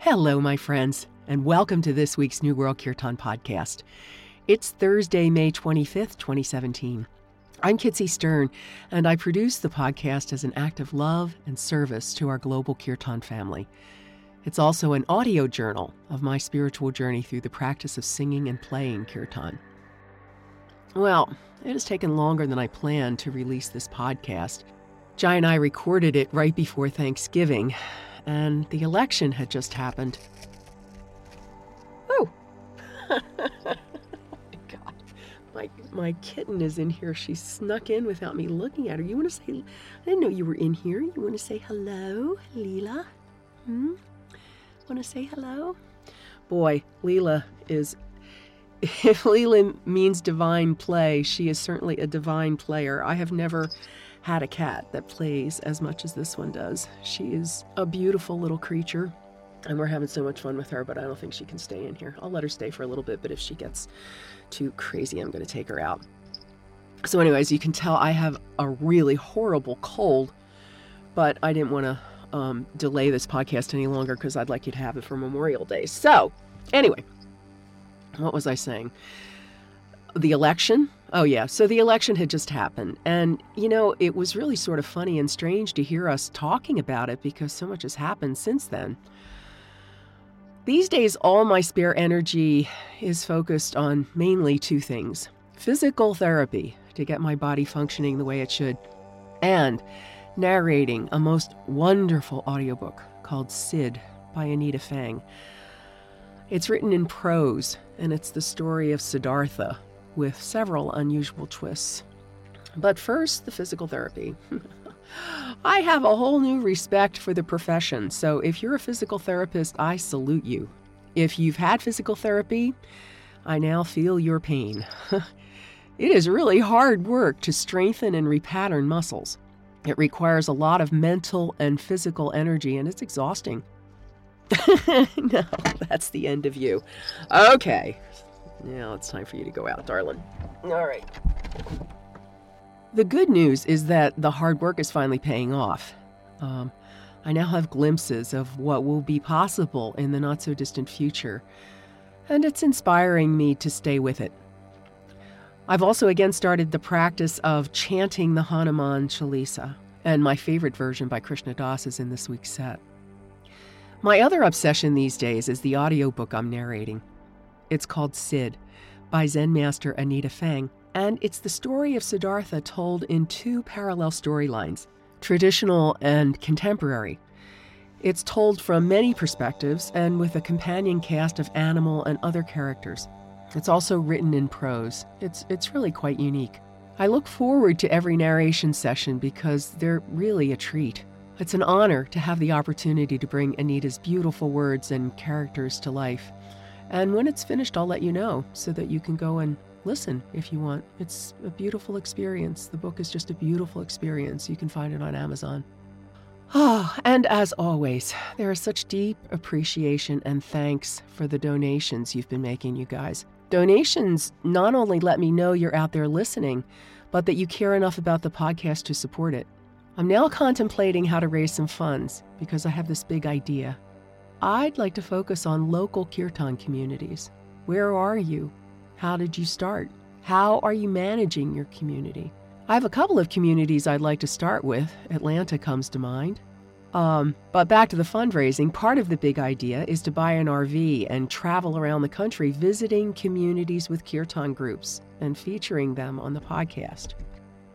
Hello, my friends, and welcome to this week's New World Kirtan podcast. It's Thursday, May 25th, 2017. I'm Kitsy Stern, and I produce the podcast as an act of love and service to our global Kirtan family. It's also an audio journal of my spiritual journey through the practice of singing and playing Kirtan. Well, it has taken longer than I planned to release this podcast. Jai and I recorded it right before Thanksgiving, and the election had just happened. Oh! oh my God. My, my kitten is in here. She snuck in without me looking at her. You want to say, I didn't know you were in here. You want to say hello, Leela? Hmm? Want to say hello? Boy, Leela is if Leela means divine play, she is certainly a divine player. I have never had a cat that plays as much as this one does. She is a beautiful little creature, and we're having so much fun with her, but I don't think she can stay in here. I'll let her stay for a little bit, but if she gets too crazy, I'm going to take her out. So, anyways, you can tell I have a really horrible cold, but I didn't want to um, delay this podcast any longer because I'd like you to have it for Memorial Day. So, anyway, what was I saying? The election Oh, yeah. So the election had just happened. And, you know, it was really sort of funny and strange to hear us talking about it because so much has happened since then. These days, all my spare energy is focused on mainly two things physical therapy to get my body functioning the way it should, and narrating a most wonderful audiobook called Sid by Anita Feng. It's written in prose, and it's the story of Siddhartha, with several unusual twists. But first, the physical therapy. I have a whole new respect for the profession, so if you're a physical therapist, I salute you. If you've had physical therapy, I now feel your pain. it is really hard work to strengthen and repattern muscles. It requires a lot of mental and physical energy, and it's exhausting. no, that's the end of you. Okay, now it's time for you to go out, darling. All right. The good news is that the hard work is finally paying off. Um, I now have glimpses of what will be possible in the not so distant future, and it's inspiring me to stay with it. I've also again started the practice of chanting the Hanuman Chalisa, and my favorite version by Krishna Das is in this week's set. My other obsession these days is the audiobook I'm narrating. It's called Sid by Zen master Anita Feng, and it's the story of Siddhartha told in two parallel storylines traditional and contemporary. It's told from many perspectives and with a companion cast of animal and other characters. It's also written in prose. It's, it's really quite unique. I look forward to every narration session because they're really a treat. It's an honor to have the opportunity to bring Anita's beautiful words and characters to life. And when it's finished, I'll let you know so that you can go and listen if you want. It's a beautiful experience. The book is just a beautiful experience. You can find it on Amazon. Ah, oh, and as always, there is such deep appreciation and thanks for the donations you've been making, you guys. Donations not only let me know you're out there listening, but that you care enough about the podcast to support it. I'm now contemplating how to raise some funds because I have this big idea I'd like to focus on local kirtan communities. Where are you? How did you start? How are you managing your community? I have a couple of communities I'd like to start with. Atlanta comes to mind. Um, but back to the fundraising, part of the big idea is to buy an RV and travel around the country visiting communities with kirtan groups and featuring them on the podcast.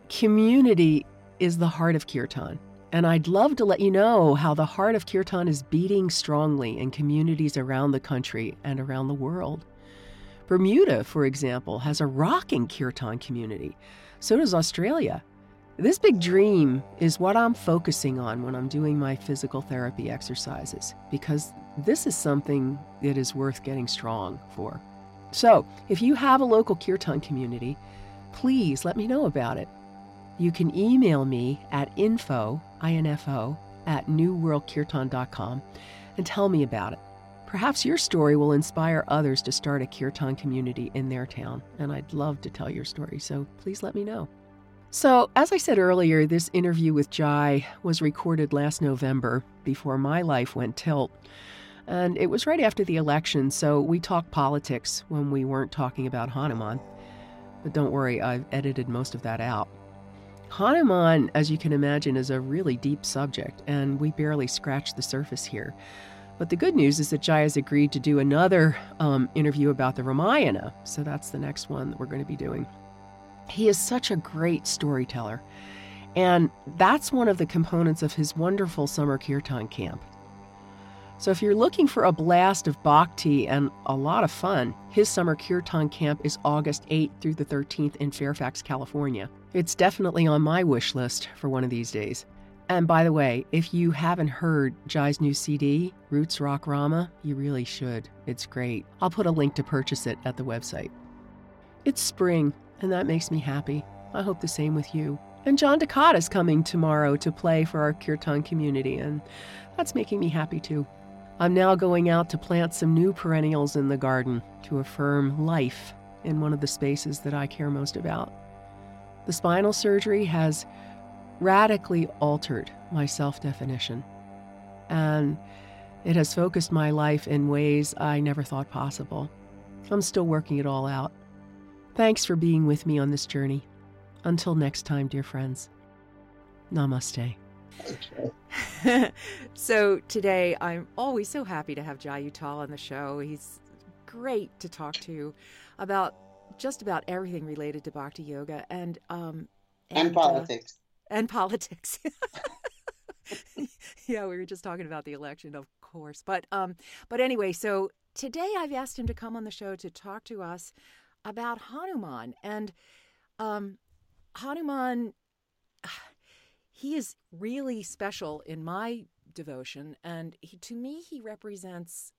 Community is the heart of kirtan. And I'd love to let you know how the heart of Kirtan is beating strongly in communities around the country and around the world. Bermuda, for example, has a rocking Kirtan community. So does Australia. This big dream is what I'm focusing on when I'm doing my physical therapy exercises, because this is something that is worth getting strong for. So, if you have a local Kirtan community, please let me know about it. You can email me at info, info, at newworldkirtan.com and tell me about it. Perhaps your story will inspire others to start a kirtan community in their town, and I'd love to tell your story, so please let me know. So, as I said earlier, this interview with Jai was recorded last November before my life went tilt. And it was right after the election, so we talked politics when we weren't talking about Hanuman. But don't worry, I've edited most of that out. Hanuman, as you can imagine, is a really deep subject, and we barely scratched the surface here. But the good news is that Jai has agreed to do another um, interview about the Ramayana, so that's the next one that we're going to be doing. He is such a great storyteller, and that's one of the components of his wonderful summer kirtan camp. So, if you're looking for a blast of bhakti and a lot of fun, his summer kirtan camp is August 8th through the 13th in Fairfax, California. It's definitely on my wish list for one of these days. And by the way, if you haven't heard Jai's new CD, Roots Rock Rama, you really should. It's great. I'll put a link to purchase it at the website. It's spring, and that makes me happy. I hope the same with you. And John Dukat is coming tomorrow to play for our Kirtan community, and that's making me happy too. I'm now going out to plant some new perennials in the garden to affirm life in one of the spaces that I care most about. The spinal surgery has radically altered my self definition, and it has focused my life in ways I never thought possible. I'm still working it all out. Thanks for being with me on this journey. Until next time, dear friends. Namaste. Okay. so today I'm always so happy to have Jai Uttal on the show. He's great to talk to about just about everything related to bhakti yoga and um and, and uh, politics. Uh, and politics. yeah, we were just talking about the election, of course. But um but anyway, so today I've asked him to come on the show to talk to us about Hanuman and um Hanuman he is really special in my devotion and he, to me he represents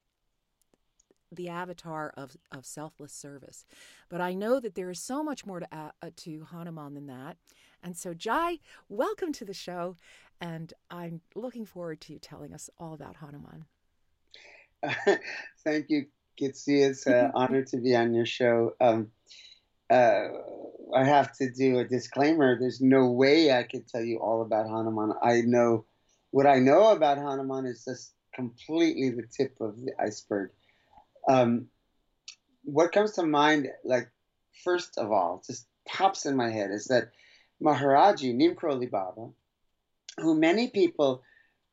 the avatar of, of selfless service but i know that there is so much more to uh, to hanuman than that and so jai welcome to the show and i'm looking forward to you telling us all about hanuman thank you Kitsy. It's an honor to be on your show. Um, uh, I have to do a disclaimer. There's no way I could tell you all about Hanuman. I know what I know about Hanuman is just completely the tip of the iceberg. Um, what comes to mind, like first of all, just pops in my head, is that Maharaji Neem Baba, who many people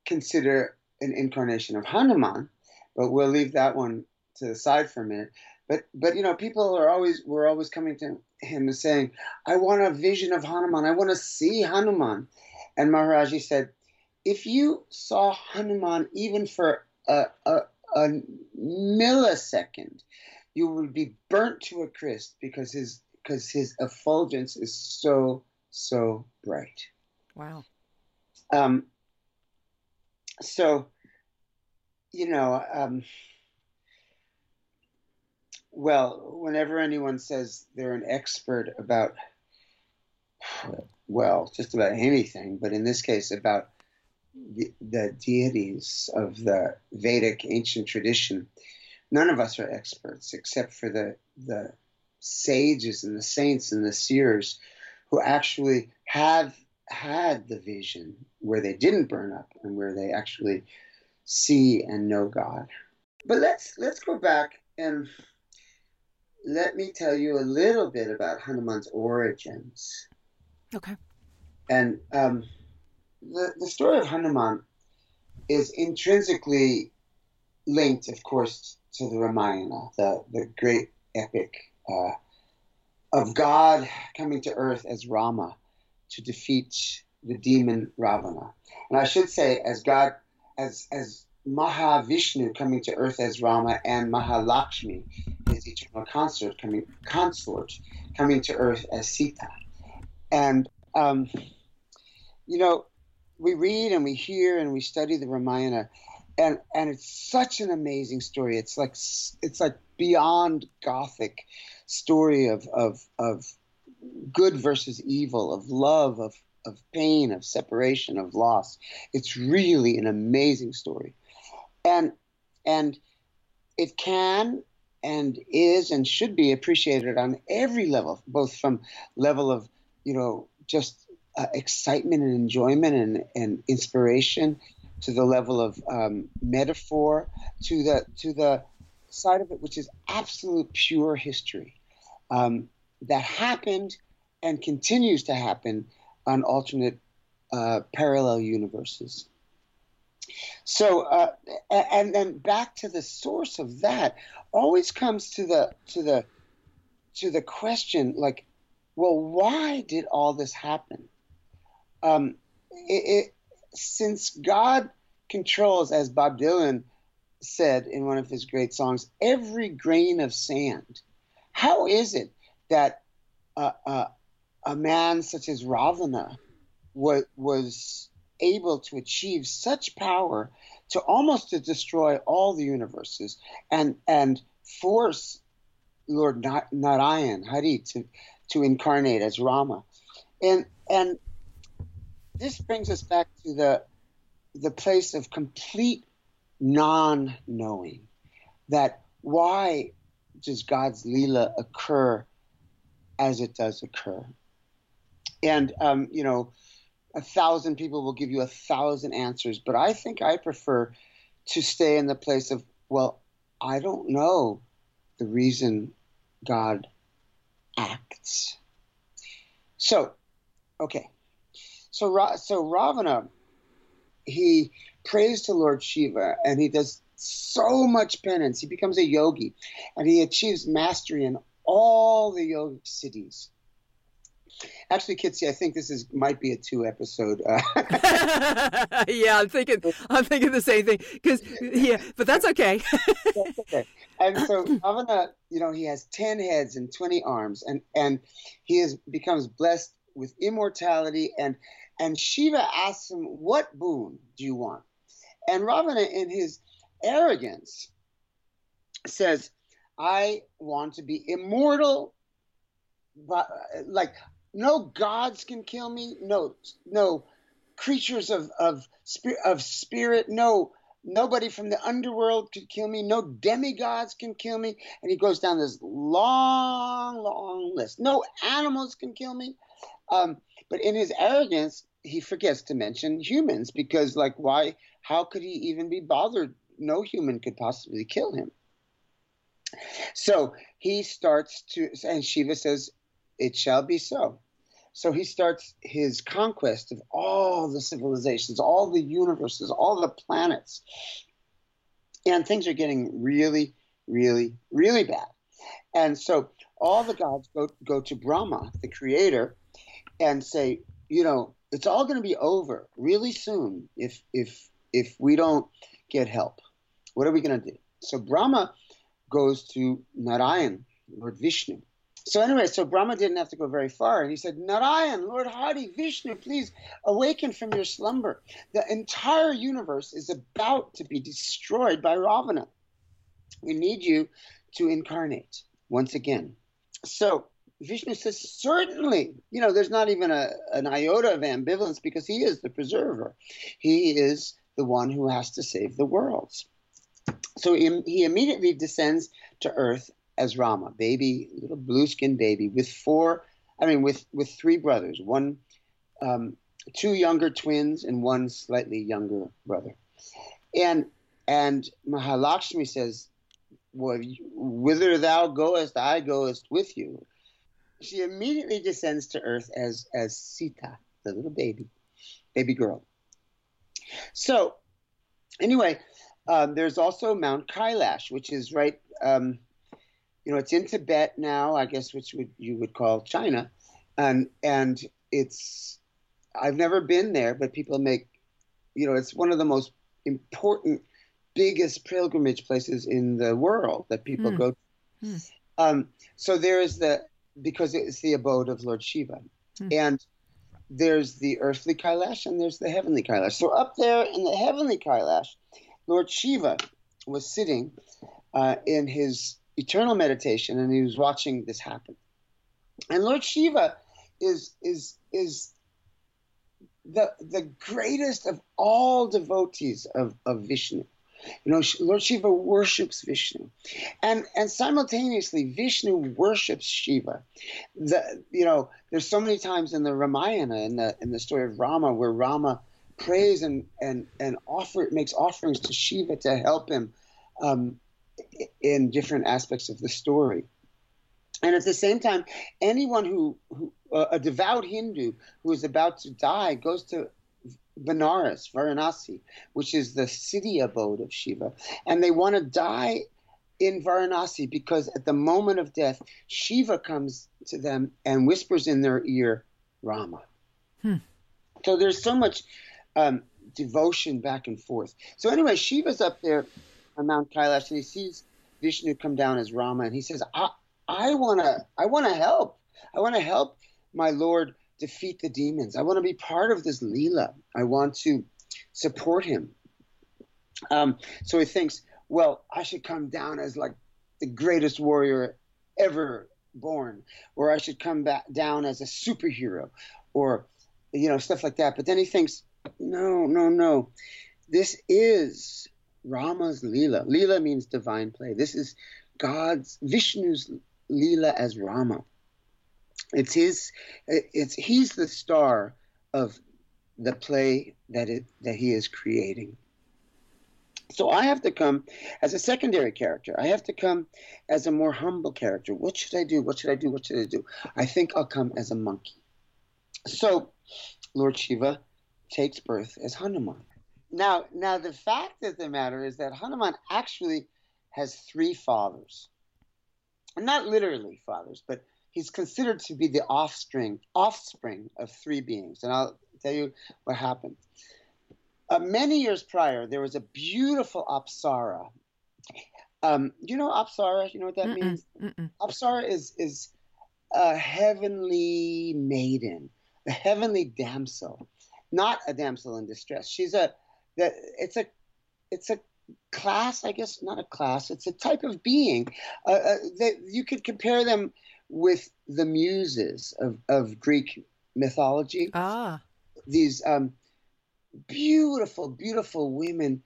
consider an incarnation of Hanuman, but we'll leave that one to the side for a minute. But but you know, people are always were always coming to him and saying, "I want a vision of Hanuman. I want to see Hanuman." And Maharaji said, "If you saw Hanuman even for a, a, a millisecond, you will be burnt to a crisp because his because his effulgence is so so bright." Wow. Um. So, you know, um, well, whenever anyone says they're an expert about, well, just about anything, but in this case about the, the deities of the Vedic ancient tradition, none of us are experts except for the, the sages and the saints and the seers who actually have had the vision where they didn't burn up and where they actually see and know God. But let's let's go back and let me tell you a little bit about Hanuman's origins. Okay. And um, the, the story of Hanuman is intrinsically linked, of course, to the Ramayana, the, the great epic uh, of God coming to earth as Rama to defeat the demon Ravana. And I should say, as God, as, as Mahavishnu coming to earth as Rama and Mahalakshmi, his eternal consort coming, consort coming to earth as Sita. And, um, you know, we read and we hear and we study the Ramayana, and, and it's such an amazing story. It's like, it's like beyond Gothic story of, of, of good versus evil, of love, of, of pain, of separation, of loss. It's really an amazing story and and it can and is and should be appreciated on every level, both from level of you know just uh, excitement and enjoyment and, and inspiration to the level of um, metaphor, to the to the side of it which is absolute pure history um, that happened and continues to happen on alternate uh, parallel universes. So, uh, and then back to the source of that always comes to the to the to the question like, well, why did all this happen? Um, it, it, since God controls, as Bob Dylan said in one of his great songs, every grain of sand. How is it that uh, uh, a man such as Ravana was, was able to achieve such power to almost to destroy all the universes and and force Lord Narayan Hari to to incarnate as Rama, and and this brings us back to the the place of complete non-knowing. That why does God's lila occur as it does occur? And um, you know, a thousand people will give you a thousand answers, but I think I prefer to stay in the place of, well, I don't know the reason God acts. So, okay. So, so Ravana, he prays to Lord Shiva and he does so much penance. He becomes a yogi and he achieves mastery in all the yogic siddhis. Actually, Kitsy, I think this is might be a two episode. Uh... yeah, I'm thinking, I'm thinking the same thing because yeah, but that's okay. that's okay. And so Ravana, you know, he has ten heads and twenty arms, and and he is becomes blessed with immortality. And and Shiva asks him, "What boon do you want?" And Ravana, in his arrogance, says, "I want to be immortal." But like no gods can kill me. No, no creatures of of spirit of spirit. No, nobody from the underworld could kill me. No demigods can kill me. And he goes down this long, long list. No animals can kill me. Um, but in his arrogance, he forgets to mention humans because, like, why? How could he even be bothered? No human could possibly kill him. So he starts to, and Shiva says, it shall be so. So he starts his conquest of all the civilizations, all the universes, all the planets. And things are getting really, really, really bad. And so all the gods go, go to Brahma, the creator, and say, you know, it's all going to be over really soon if if if we don't get help. What are we going to do? So Brahma goes to Narayan, Lord Vishnu, so anyway, so Brahma didn't have to go very far, and he said, Narayan, Lord Hari, Vishnu, please awaken from your slumber. The entire universe is about to be destroyed by Ravana. We need you to incarnate once again. So Vishnu says, certainly. You know, there's not even a, an iota of ambivalence because he is the preserver. He is the one who has to save the worlds. So he, he immediately descends to earth as Rama, baby, little blue skinned baby with four, I mean, with, with three brothers, one, um, two younger twins and one slightly younger brother. And, and Mahalakshmi says, well, whither thou goest, I goest with you. She immediately descends to earth as, as Sita, the little baby, baby girl. So, anyway, um, there's also Mount Kailash, which is right um, you know, it's in Tibet now, I guess, which would you would call China, and and it's I've never been there, but people make, you know, it's one of the most important, biggest pilgrimage places in the world that people mm. go. To. Mm. Um, so there is the because it's the abode of Lord Shiva, mm. and there's the earthly Kailash and there's the heavenly Kailash. So up there in the heavenly Kailash, Lord Shiva was sitting uh, in his eternal meditation and he was watching this happen. And Lord Shiva is is is the the greatest of all devotees of, of Vishnu. You know, Lord Shiva worships Vishnu, and and simultaneously Vishnu worships Shiva. The you know, there's so many times in the Ramayana in the in the story of Rama where Rama prays and and and offer makes offerings to Shiva to help him um, in different aspects of the story. And at the same time, anyone who, who uh, a devout Hindu who is about to die goes to Benares, Varanasi, which is the city abode of Shiva, and they want to die in Varanasi because at the moment of death, Shiva comes to them and whispers in their ear, Rama. Hmm. So there's so much um, devotion back and forth. So anyway, Shiva's up there on Mount Kailash and he sees Vishnu come down as Rama, and he says, "I, I wanna, I wanna help. I wanna help my Lord defeat the demons. I want to be part of this Leela. I want to support him." Um, so he thinks, well, I should come down as like the greatest warrior ever born, or I should come back down as a superhero, or you know stuff like that. But then he thinks, no, no, no, this is Rama's Leela. Leela means divine play. This is God's Vishnu's Leela as Rama. It's his. It's he's the star of the play that it that he is creating. So I have to come as a secondary character. I have to come as a more humble character. What should I do? What should I do? What should I do? I think I'll come as a monkey. So Lord Shiva takes birth as Hanuman. Now, now the fact of the matter is that Hanuman actually has three fathers. Not literally fathers, but he's considered to be the offspring offspring of three beings. And I'll tell you what happened. Uh, many years prior, there was a beautiful Apsara. Um, you know Apsara? You know what that Mm-mm, means? mm-mm. Apsara is is a heavenly maiden, a heavenly damsel, not a damsel in distress. She's a that it's a it's a class, I guess, not a class. It's a type of being uh, uh, that you could compare them with the muses of, of Greek mythology. Ah, These um, beautiful, beautiful women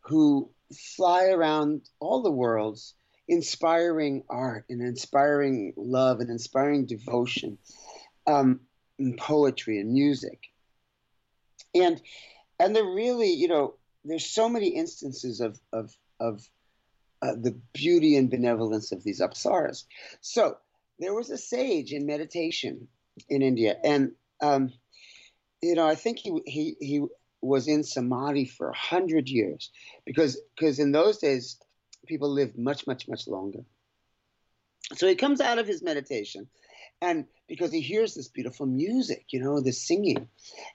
who fly around all the worlds, inspiring art and inspiring love and inspiring devotion, um, and poetry and music. And and they're really, you know, there's so many instances of of of uh, the beauty and benevolence of these apsaras. So there was a sage in meditation in India, and um, you know, I think he he he was in samadhi for a hundred years because because in those days people lived much much much longer. So he comes out of his meditation, and because he hears this beautiful music, you know, this singing,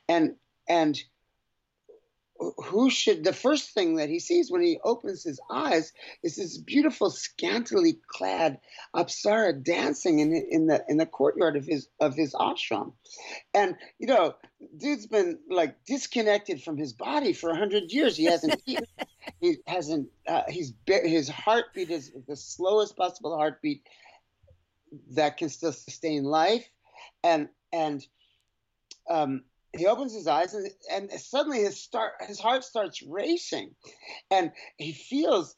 and and who should the first thing that he sees when he opens his eyes is this beautiful scantily clad apsara dancing in in the in the courtyard of his of his ashram. And you know dude's been like disconnected from his body for a hundred years. He hasn't eaten. He hasn't uh, he's his heartbeat is the slowest possible heartbeat that can still sustain life. And and um he opens his eyes and, and suddenly his start his heart starts racing. And he feels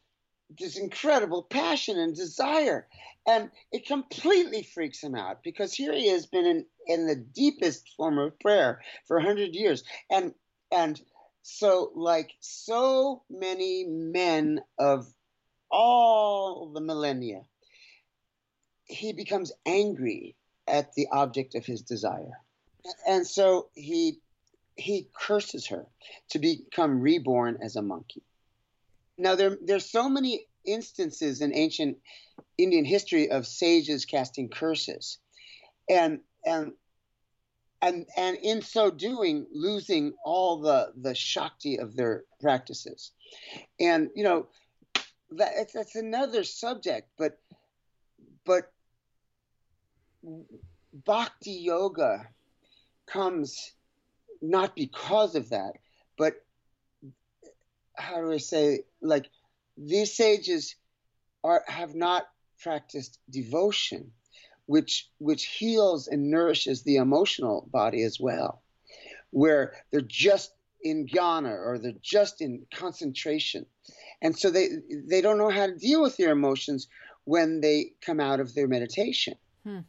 this incredible passion and desire. And it completely freaks him out because here he has been in, in the deepest form of prayer for 100 years. And and so like so many men of all the millennia he becomes angry at the object of his desire and so he he curses her to become reborn as a monkey. Now there there's so many instances in ancient Indian history of sages casting curses, and and and and in so doing losing all the the shakti of their practices, and you know that that's another subject, but but bhakti yoga comes not because of that, but how do I say, like these sages are have not practiced devotion, which which heals and nourishes the emotional body as well, where they're just in jhana or they're just in concentration, and so they they don't know how to deal with their emotions when they come out of their meditation. Hmm.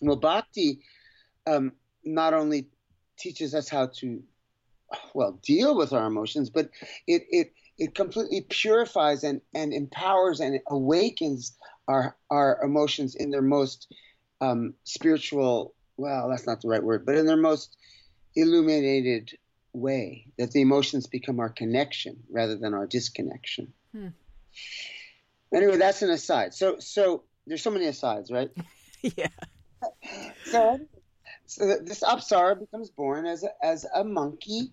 Well, bhakti um, not only teaches us how to well deal with our emotions, but it it it completely purifies and, and empowers and awakens our our emotions in their most um, spiritual well that's not the right word but in their most illuminated way that the emotions become our connection rather than our disconnection. Hmm. anyway that's an aside. So so there's so many asides right? Yeah. So so this apsara becomes born as a, as a monkey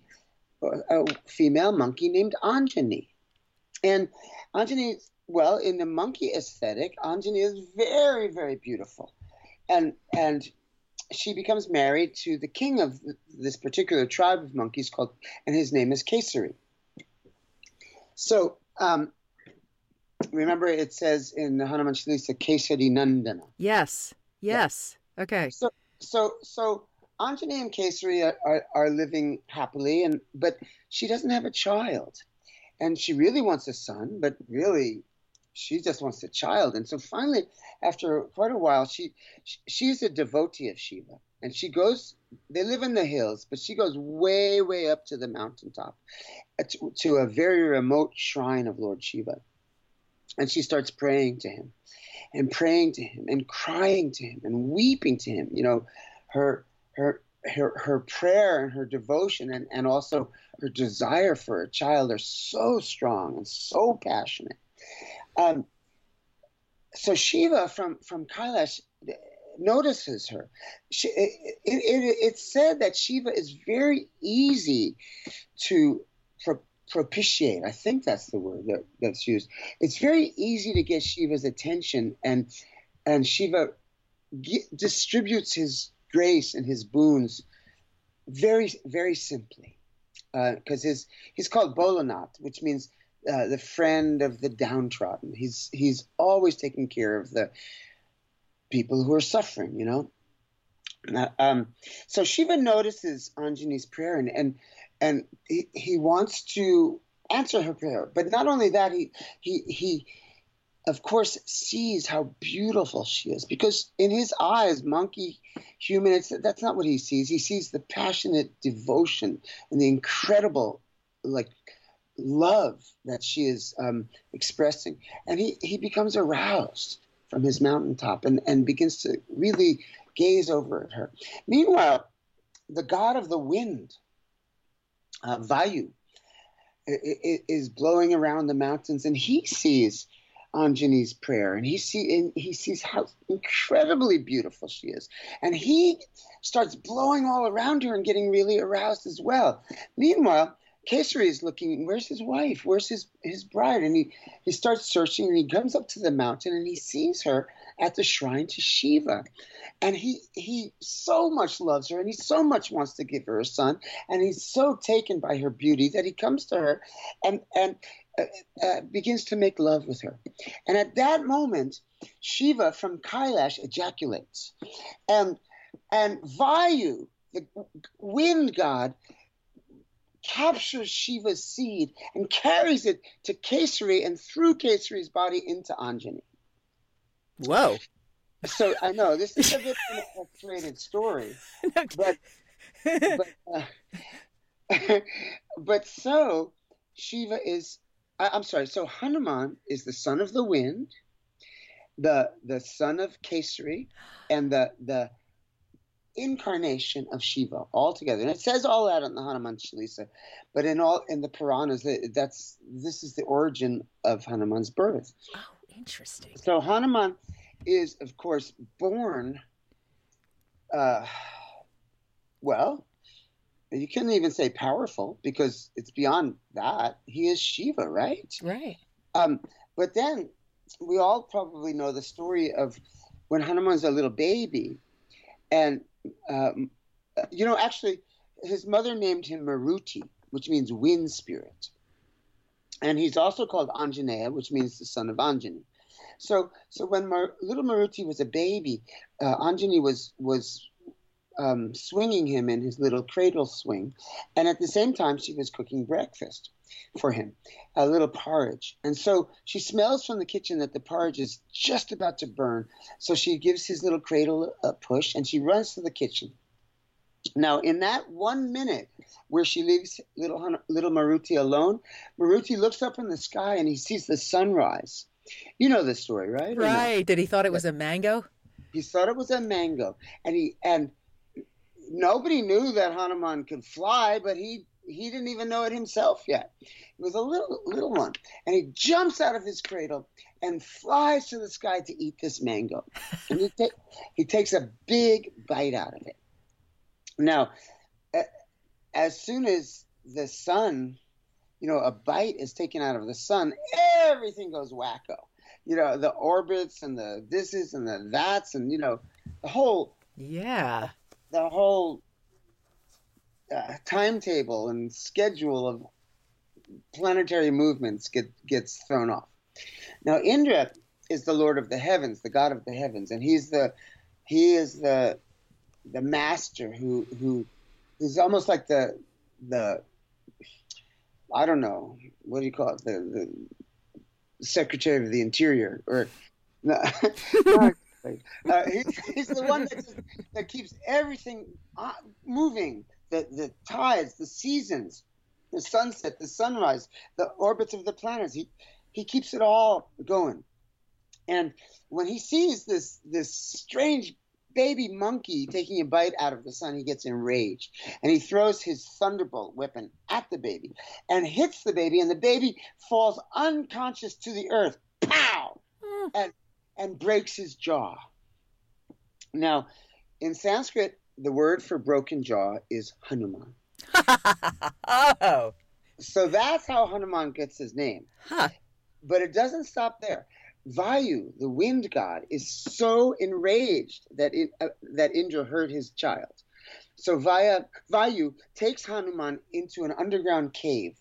a female monkey named Anjani. And Anjani, well, in the monkey aesthetic, Anjani is very, very beautiful. And, and she becomes married to the king of this particular tribe of monkeys called, and his name is Kesari. So, um, remember it says in the Hanuman Chalisa, Kesari Nandana. Yes, yes. Yeah. Okay. So, so, so Anjani and Kesari are, are, are, living happily, and but she doesn't have a child, and she really wants a son, but really, she just wants a child. And so finally, after quite a while, she, she she's a devotee of Shiva, and she goes. They live in the hills, but she goes way, way up to the mountaintop, uh, to, to a very remote shrine of Lord Shiva, and she starts praying to him, and praying to him, and crying to him, and weeping to him. You know, her her her, her prayer and her devotion and, and also her desire for a child are so strong and so passionate. Um, so Shiva from, from Kailash notices her. She, it, it, it's said that Shiva is very easy to pro- propitiate. I think that's the word that, that's used. It's very easy to get Shiva's attention, and and Shiva distributes his grace and his boons very, very simply. Because uh, his he's called Bolanath, which means uh, the friend of the downtrodden. He's he's always taking care of the people who are suffering, you know. Uh, um, so Shiva notices Anjani's prayer and and, and he, he wants to answer her prayer. But not only that, he he he of course, sees how beautiful she is because in his eyes, monkey, human, it's, that's not what he sees. He sees the passionate devotion and the incredible, like, love that she is um, expressing. And he, he becomes aroused from his mountaintop and, and begins to really gaze over at her. Meanwhile, the god of the wind, uh, Vayu, is blowing around the mountains and he sees Anjani's prayer, and he see and he sees how incredibly beautiful she is, and he starts blowing all around her and getting really aroused as well. Meanwhile, Kesari is looking, where's his wife? Where's his, his bride? And he, he starts searching and he comes up to the mountain and he sees her at the shrine to Shiva. And he he so much loves her and he so much wants to give her a son. And he's so taken by her beauty that he comes to her and, and uh, uh, begins to make love with her. And at that moment, Shiva from Kailash ejaculates. And, and Vayu, the wind god, captures Shiva's seed and carries it to Kesari and through Kesari's body into Anjani. Whoa. So I know this is a bit of an X-rated story, but but, uh, but so Shiva is I, am sorry. So Hanuman is the son of the wind, the the son of Kesari, and the the incarnation of Shiva all together. And it says all that in the Hanuman Chalisa, but in all in the Puranas, that's this is the origin of Hanuman's birth. Interesting. So Hanuman is, of course, born. Uh, well, you couldn't even say powerful because it's beyond that. He is Shiva, right? Right. Um, but then we all probably know the story of when Hanuman's a little baby, and um, you know, actually, his mother named him Maruti, which means wind spirit, and he's also called Anjaneya, which means the son of Anjani. So, so when Mar- little Maruti was a baby, uh, Anjani was was um, swinging him in his little cradle swing. And at the same time, she was cooking breakfast for him, a little porridge. And so she smells from the kitchen that the porridge is just about to burn. So she gives his little cradle a push and she runs to the kitchen. Now, in that one minute where she leaves little little Maruti alone, Maruti looks up in the sky and he sees the sunrise. You know the story, right? Right. Did he thought it was a mango? He thought it was a mango, and he and nobody knew that Hanuman could fly, but he he didn't even know it himself yet. He was a little little one, and he jumps out of his cradle and flies to the sky to eat this mango. And he, ta- he takes a big bite out of it. Now, as soon as the sun, you know, a bite is taken out of the sun, everything goes wacko. You know, the orbits and the thises and the that's and you know, the whole yeah, the whole uh, timetable and schedule of planetary movements get gets thrown off. Now Indra is the lord of the heavens, the god of the heavens, and he's the he is the the master who who is almost like the the I don't know. What do you call it? The the secretary of the interior or no, uh, he's, he's, the one that, just, that keeps everything uh, moving. The the tides the seasons the sunset the sunrise the orbits of the planets. He he keeps it all going. And when he sees this this strange baby monkey taking a bite out of the sun, he gets enraged and he throws his thunderbolt weapon at the baby and hits the baby, and the baby falls unconscious to the earth, pow, mm. and and breaks his jaw. Now, in Sanskrit, the word for broken jaw is Hanuman. oh. So that's how Hanuman gets his name. Huh. But it doesn't stop there. Vayu, the wind god, is so enraged that it, uh, that Indra hurt his child. So Vaya, Vayu takes Hanuman into an underground cave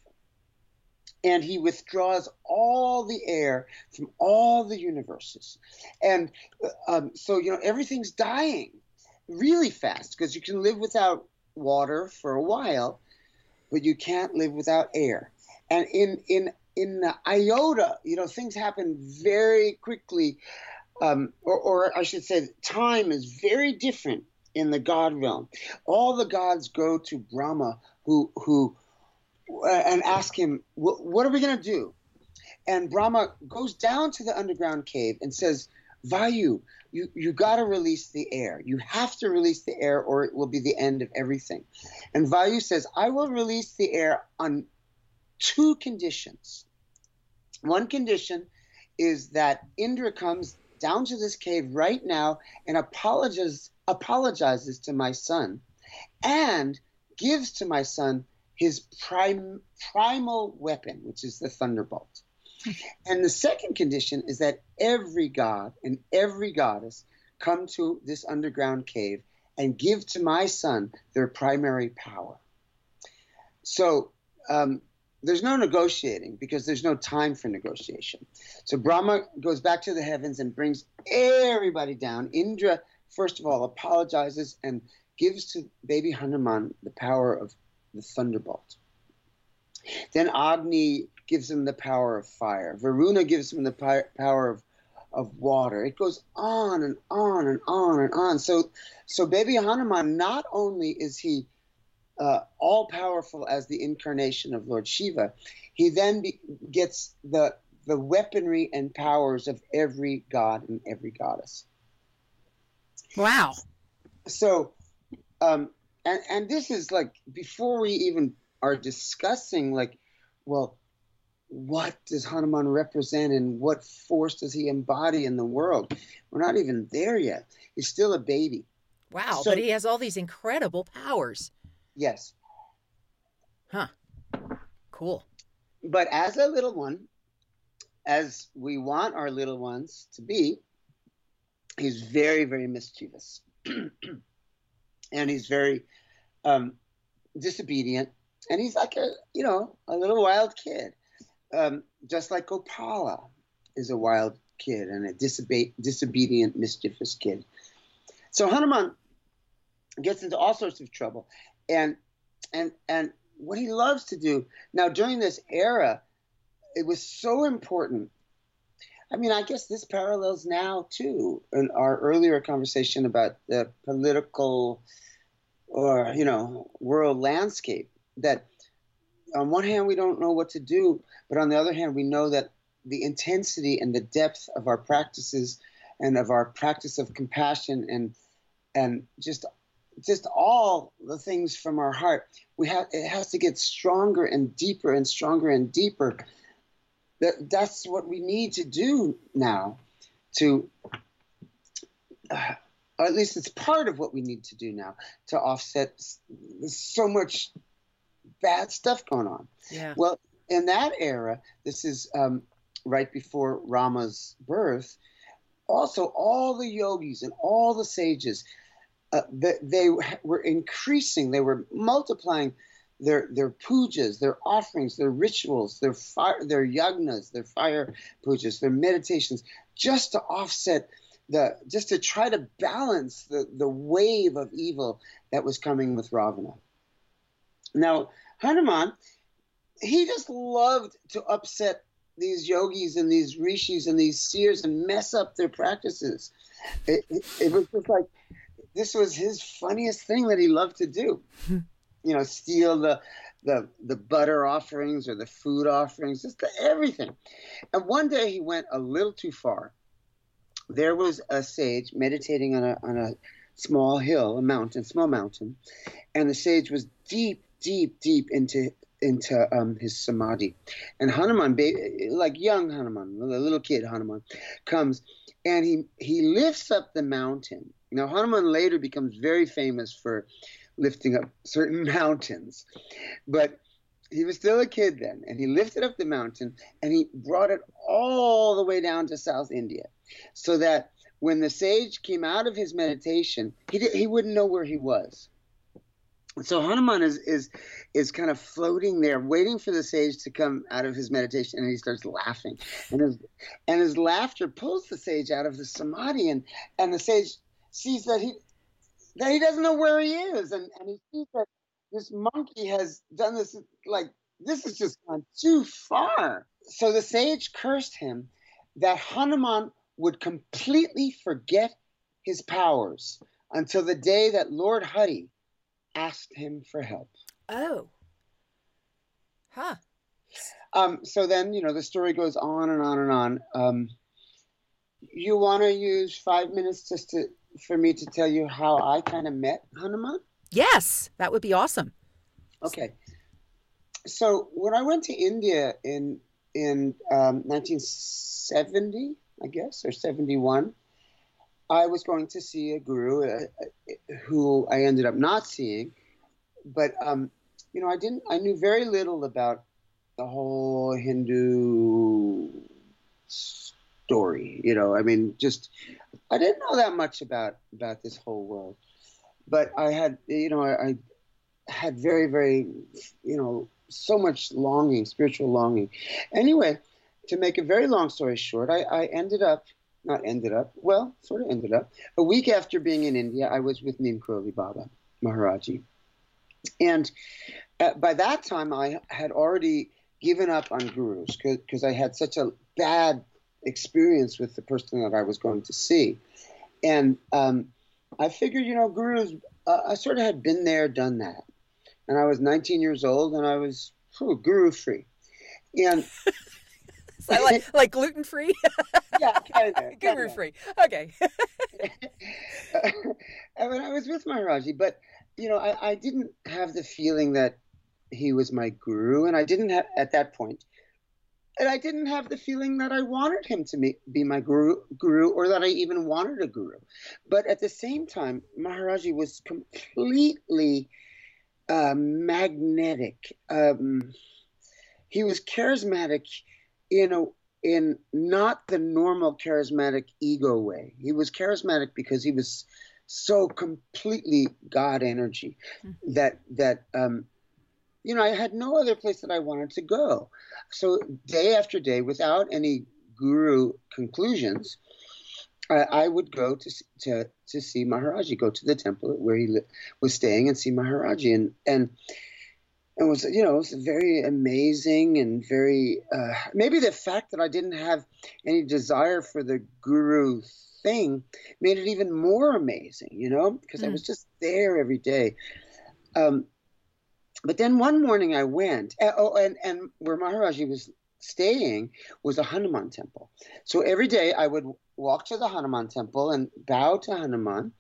and he withdraws all the air from all the universes. And uh, um, so, you know, everything's dying really fast because you can live without water for a while, but you can't live without air. And in, in in iota, you know, things happen very quickly, um, or, or I should say, time is very different in the God realm. All the gods go to Brahma, who who, uh, and ask him, "What are we going to do?" And Brahma goes down to the underground cave and says, "Vayu, you you got to release the air. You have to release the air, or it will be the end of everything." And Vayu says, "I will release the air on." Two conditions. One condition is that Indra comes down to this cave right now and apologizes apologizes to my son and gives to my son his prim, primal weapon, which is the thunderbolt. and the second condition is that every god and every goddess come to this underground cave and give to my son their primary power. So um, there's no negotiating because there's no time for negotiation. So Brahma goes back to the heavens and brings everybody down. Indra, first of all, apologizes and gives to baby Hanuman the power of the thunderbolt. Then Agni gives him the power of fire. Varuna gives him the power of, of water. It goes on and on and on and on. So, so baby Hanuman, not only is he uh, all powerful as the incarnation of Lord Shiva, he then be, gets the the weaponry and powers of every god and every goddess. Wow. So, um, and and this is like before we even are discussing like, well, what does Hanuman represent and what force does he embody in the world? We're not even there yet. He's still a baby. Wow, so, but he has all these incredible powers. Yes. Huh. Cool. But as a little one, as we want our little ones to be, he's very, very mischievous. and he's very um, disobedient. And he's like a, you know, a little wild kid. Um, just like Gopala is a wild kid and a disobe- disobedient, mischievous kid. So Hanuman gets into all sorts of trouble and and and what he loves to do. Now during this era it was so important. I mean i guess this parallels now too in our earlier conversation about the political or you know world landscape that on one hand we don't know what to do but on the other hand we know that the intensity and the depth of our practices and of our practice of compassion and and just just all the things from our heart. We have it has to get stronger and deeper and stronger and deeper. That that's what we need to do now to uh, or at least it's part of what we need to do now to offset so much bad stuff going on. Yeah. well in that era this is um, right before rama's birth also all the yogis and all the sages uh, they, were increasing they were multiplying their their pujas, their offerings, their rituals, their fire, their yagnas, their fire pujas, their meditations, just to offset the, just to try to balance the the wave of evil that was coming with Ravana. Now Hanuman, he just loved to upset these yogis and these rishis and these seers and mess up their practices. It, it, it was just like this was his funniest thing that he loved to do you know, steal the the the butter offerings or the food offerings, just the, everything. And one day he went a little too far. There was a sage meditating on a on a small hill, a mountain, small mountain, and the sage was deep, deep, deep into into um, his samadhi. And Hanuman, like young Hanuman, the little kid Hanuman, comes and he he lifts up the mountain. Now Hanuman later becomes very famous for lifting up certain mountains. But he was still a kid then, and he lifted up the mountain and he brought it all the way down to South India, so that when the sage came out of his meditation, he did, he wouldn't know where he was. So Hanuman is is is kind of floating there, waiting for the sage to come out of his meditation, and he starts laughing, and his and his laughter pulls the sage out of the samadhi, and and the sage sees that he that he doesn't know where he is, and, and he sees that this monkey has done this. Like this has just gone too far. So the sage cursed him that Hanuman would completely forget his powers until the day that Lord Hari asked him for help. Oh. Huh. Um, so then, you know, the story goes on and on and on. Um, you want to use five minutes just to for me to tell you how I kind of met Hanuman? Yes, that would be awesome. Okay. So when I went to India in in um, 1970, I guess, or 71, I was going to see a guru uh, uh, who I ended up not seeing. But um, you know, I didn't. I knew very little about the whole Hindu story. You know, I mean, just I didn't know that much about about this whole world, but I had, you know, I, I had very, very, you know, so much longing, spiritual longing. Anyway, to make a very long story short, I, I ended up, not ended up, well, sort of ended up. A week after being in India, I was with Neem Karoli Baba Maharaji. And uh, by that time, I had already given up on gurus because I had such a bad experience with the person that I was going to see. And um, I figured, you know, gurus, uh, I sort of had been there, done that. And I was 19 years old and I was whew, guru free. And so like, like gluten free? yeah, kind of. Guru free. Okay. I mean, I was with Maharaji, but, you know, I, I didn't have the feeling that he was my guru. And I didn't have, at that point, and I didn't have the feeling that I wanted him to be my guru, guru, or that I even wanted a guru. But at the same time, Maharaji was completely uh, magnetic. Um, he was charismatic you know, in not the normal charismatic ego way. He was charismatic because he was so completely God energy mm-hmm. that that um, you know, I had no other place that I wanted to go. So day after day, without any guru conclusions, I, I would go to, to to see Maharaji, go to the temple where he li- was staying, and see Maharaji, and and it was you know it was very amazing and very uh, maybe the fact that I didn't have any desire for the guru thing made it even more amazing, you know, because mm. I was just there every day Um, but then one morning I went. Uh, oh, and and where Maharaji was staying was a Hanuman temple. So every day I would walk to the Hanuman temple and bow to Hanuman,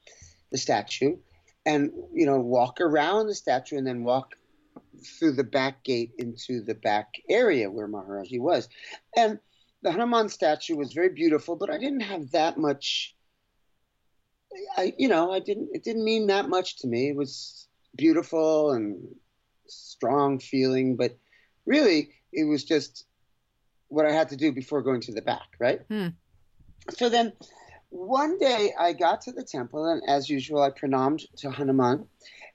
the statue, and you know walk around the statue and then walk through the back gate into the back area where Maharaji was. And the Hanuman statue was very beautiful, but I didn't have that much. I, you know, I didn't. It didn't mean that much to me. It was beautiful and strong feeling, but really, it was just what I had to do before going to the back, right? Hmm. So then, one day I got to the temple, and as usual, I pranamed to Hanuman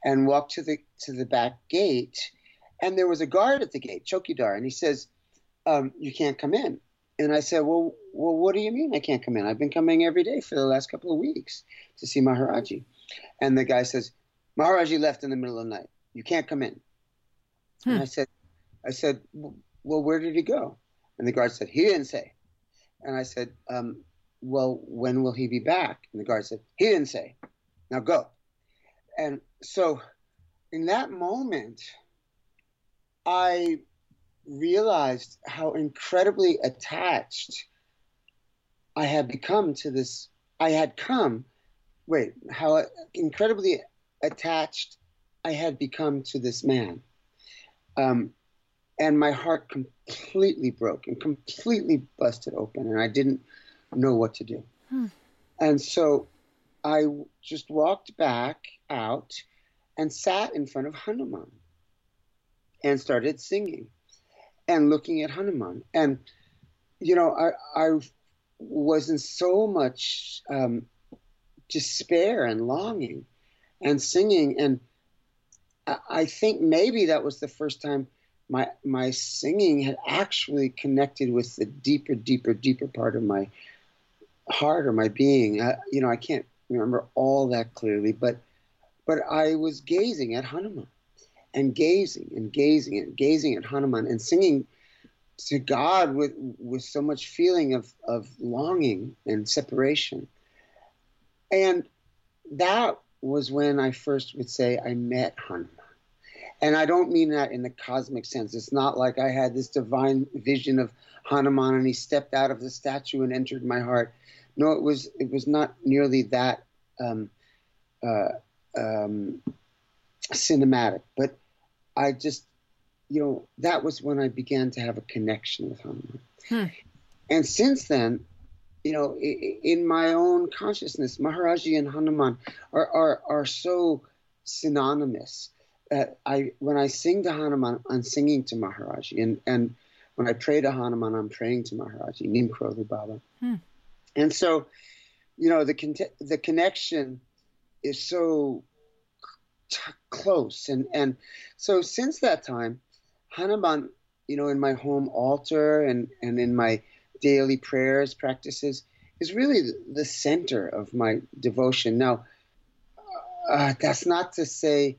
and walked to the to the back gate, and there was a guard at the gate, Chokidar, and he says, um, "You can't come in." And I said, "Well, well, what do you mean I can't come in? I've been coming every day for the last couple of weeks to see Maharaji." And the guy says, "Maharaji left in the middle of the night. You can't come in." Hmm. And I said, "I said, well, where did he go?" And the guard said, "He didn't say." And I said, um, "Well, when will he be back?" And the guard said, "He didn't say. Now go." And so, in that moment, I realized how incredibly attached I had become to this. I had come, wait, how incredibly attached I had become to this man. Um, and my heart completely broke and completely busted open, and I didn't know what to do. Hmm. And so I just walked back out and sat in front of Hanuman and started singing and looking at Hanuman. And, you know, I, I was in so much um, despair and longing and singing. And I, think maybe that was the first time my my singing had actually connected with the deeper, deeper, deeper part of my heart or my being. You know, I can't remember all that clearly, but but I was gazing at Hanuman and gazing and gazing and gazing at Hanuman and singing to God with with so much feeling of of longing and separation. And that was when I first would say I met Hanuman. And I don't mean that in the cosmic sense. It's not like I had this divine vision of Hanuman and he stepped out of the statue and entered my heart. No, it was it was not nearly that um, uh, um, cinematic. But I just, you know, that was when I began to have a connection with Hanuman. Hmm. And since then, you know, in my own consciousness, Maharaji and Hanuman are are, are so synonymous. That I, when I sing to Hanuman, I'm singing to Maharaji, and and when I pray to Hanuman, I'm praying to Maharaji, Neem Karoli Baba. Hmm. And so, you know, the con- the connection is so t- close, and and so since that time, Hanuman, you know, in my home altar and and in my daily prayers practices, is really the, the center of my devotion. Now, uh, that's not to say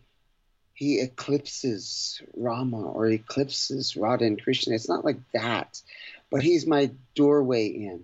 he eclipses Rama or eclipses Radha and Krishna. It's not like that, but he's my doorway in.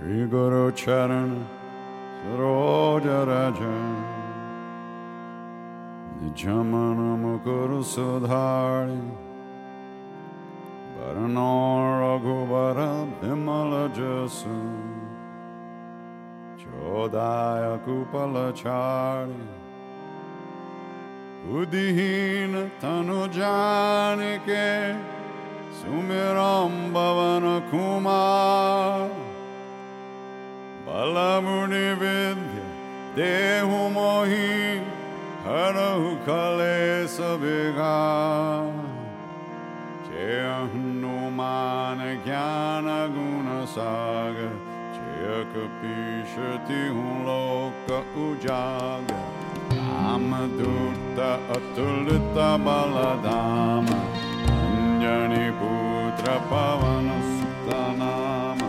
Shri Guru Charan Saroja Raja Nijamana Mukuru Sudhari Varano Raghuvara Bimala Jasu Chodaya Kupala Chari Buddhihin Tanu Janike Sumiram Bhavana Kumar alamunivindya dehu mohi haru kale sabiga che hanuman gyana guna saga che kapishati loka ujaga amadutta atulita baladama anjani putra pavana sutanama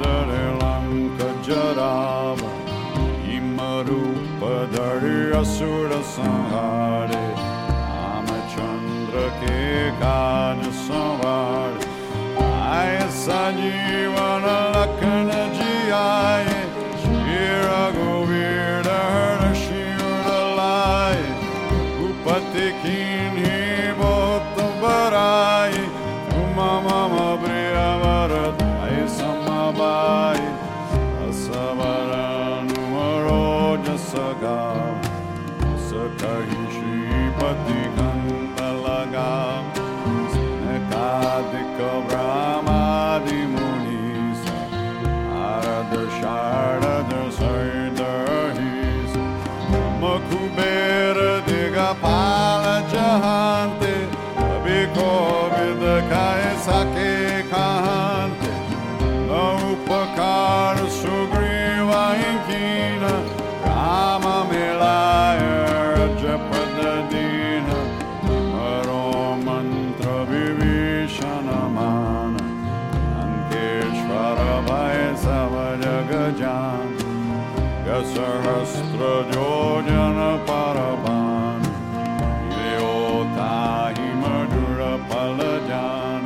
जरावा रूप धरि असुर संहारे रामचंद्र के काज संवार आय सजीवन Джан, Гасахастра Джоджана Парабан, Йота Химадура Паладжан,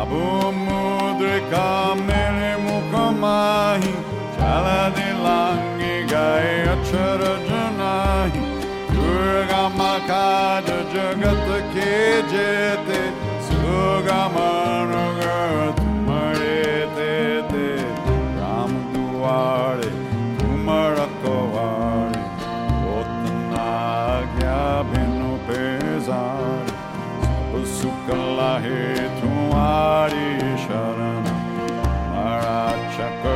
Абу Мудрика Мели Мукамахи, Чалади Ланги Гай Ачара Джанахи, Дурга Макада Джагата Кеджете, Сугама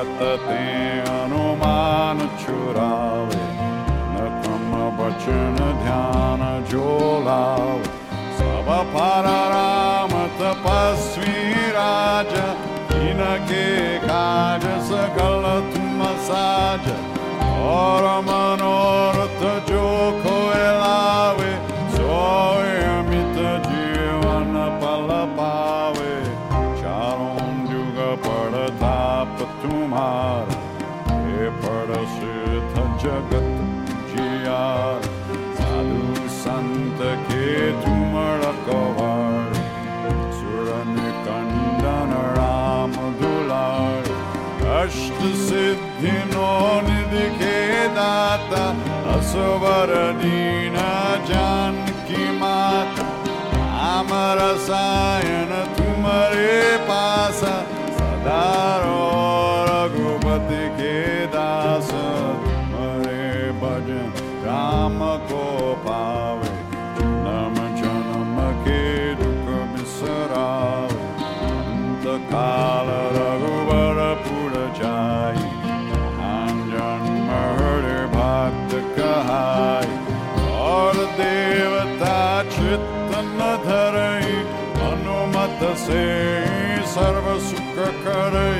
Cătăte anumana ciurave Năcămă băcână dhyana giolave Saba pararamă tăpăsviraja Raja, cajă să gălătu masajă Ora manora tă gioco elave Soia mi tă palapave तुम्हार हे पड़ जगत जियार साधु संत के तुम रखवार सुर निकंदन राम दुलार। अष्ट सिद्धि नो निधि के दाता। असवर दीना जानकी माता। राम रसायन तुम्हारे पासा। सदा से सर्व सुख करे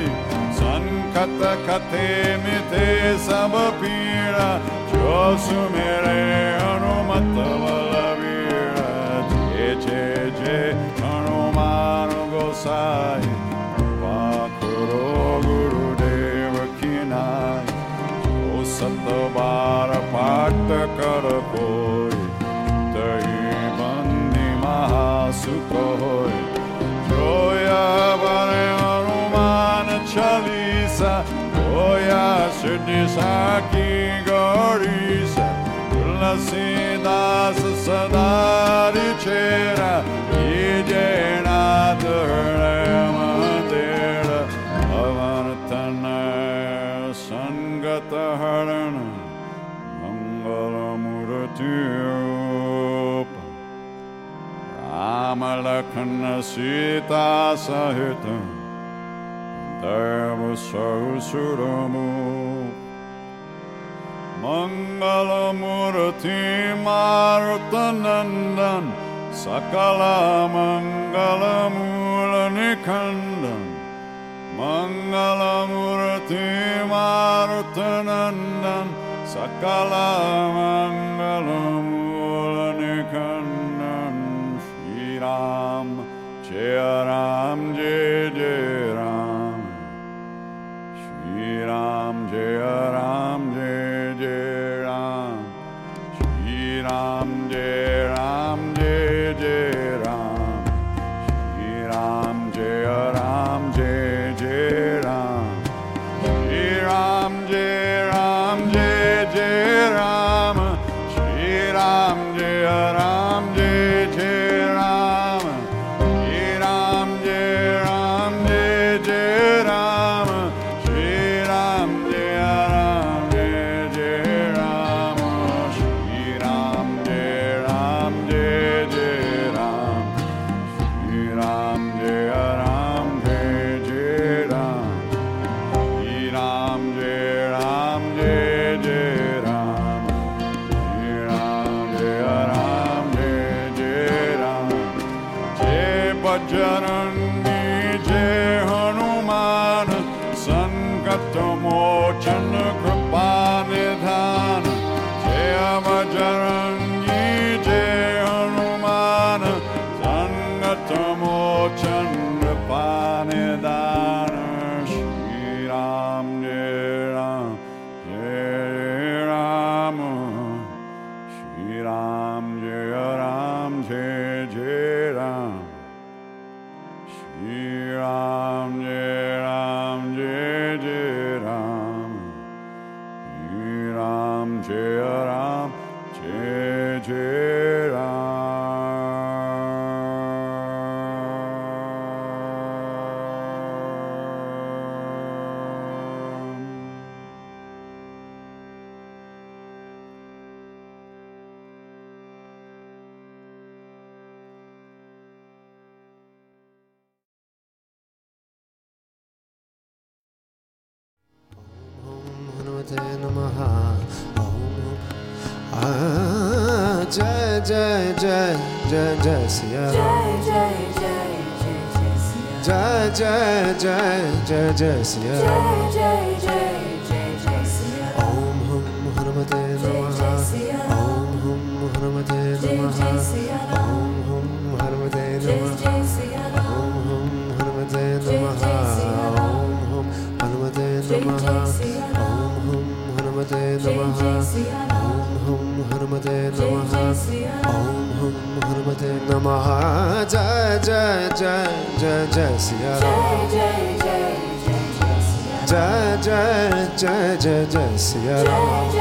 संकट कथे मिते सब पीड़ा जो सुमेरे अनुमत बलवीरा जे जे जे हनुमान गोसाई कृपा करो गुरुदेव की नाय जो सत बार पाठ कर कोई तई बंदी महासुख होई moja baremana çalisa Moja središa kigorisa Bila da se sada ričera Ide na trle matera Avartana sangata harana Mangalamurati Ramalakana Sita Sahita Deva Sarasuramu Mangala Murati Sakala Mangala Nikandan Mangala Murati Sakala Mangala Ram, Jai Jai Ram, Shri Ram, Jai Ram. जय जय सिया ॐ हुं हनुमते नमः ॐ हुं हनुमते नमः ॐ हुं हनुमते नमः ॐ हुं हनुमते नमः ॐ हुं हनुमते नमः ॐ हुं हनुमते नमः ॐ हुं हनुमते नमः ॐ हुं हनुमते नमः जय जय जय जय जय सिया जय राम।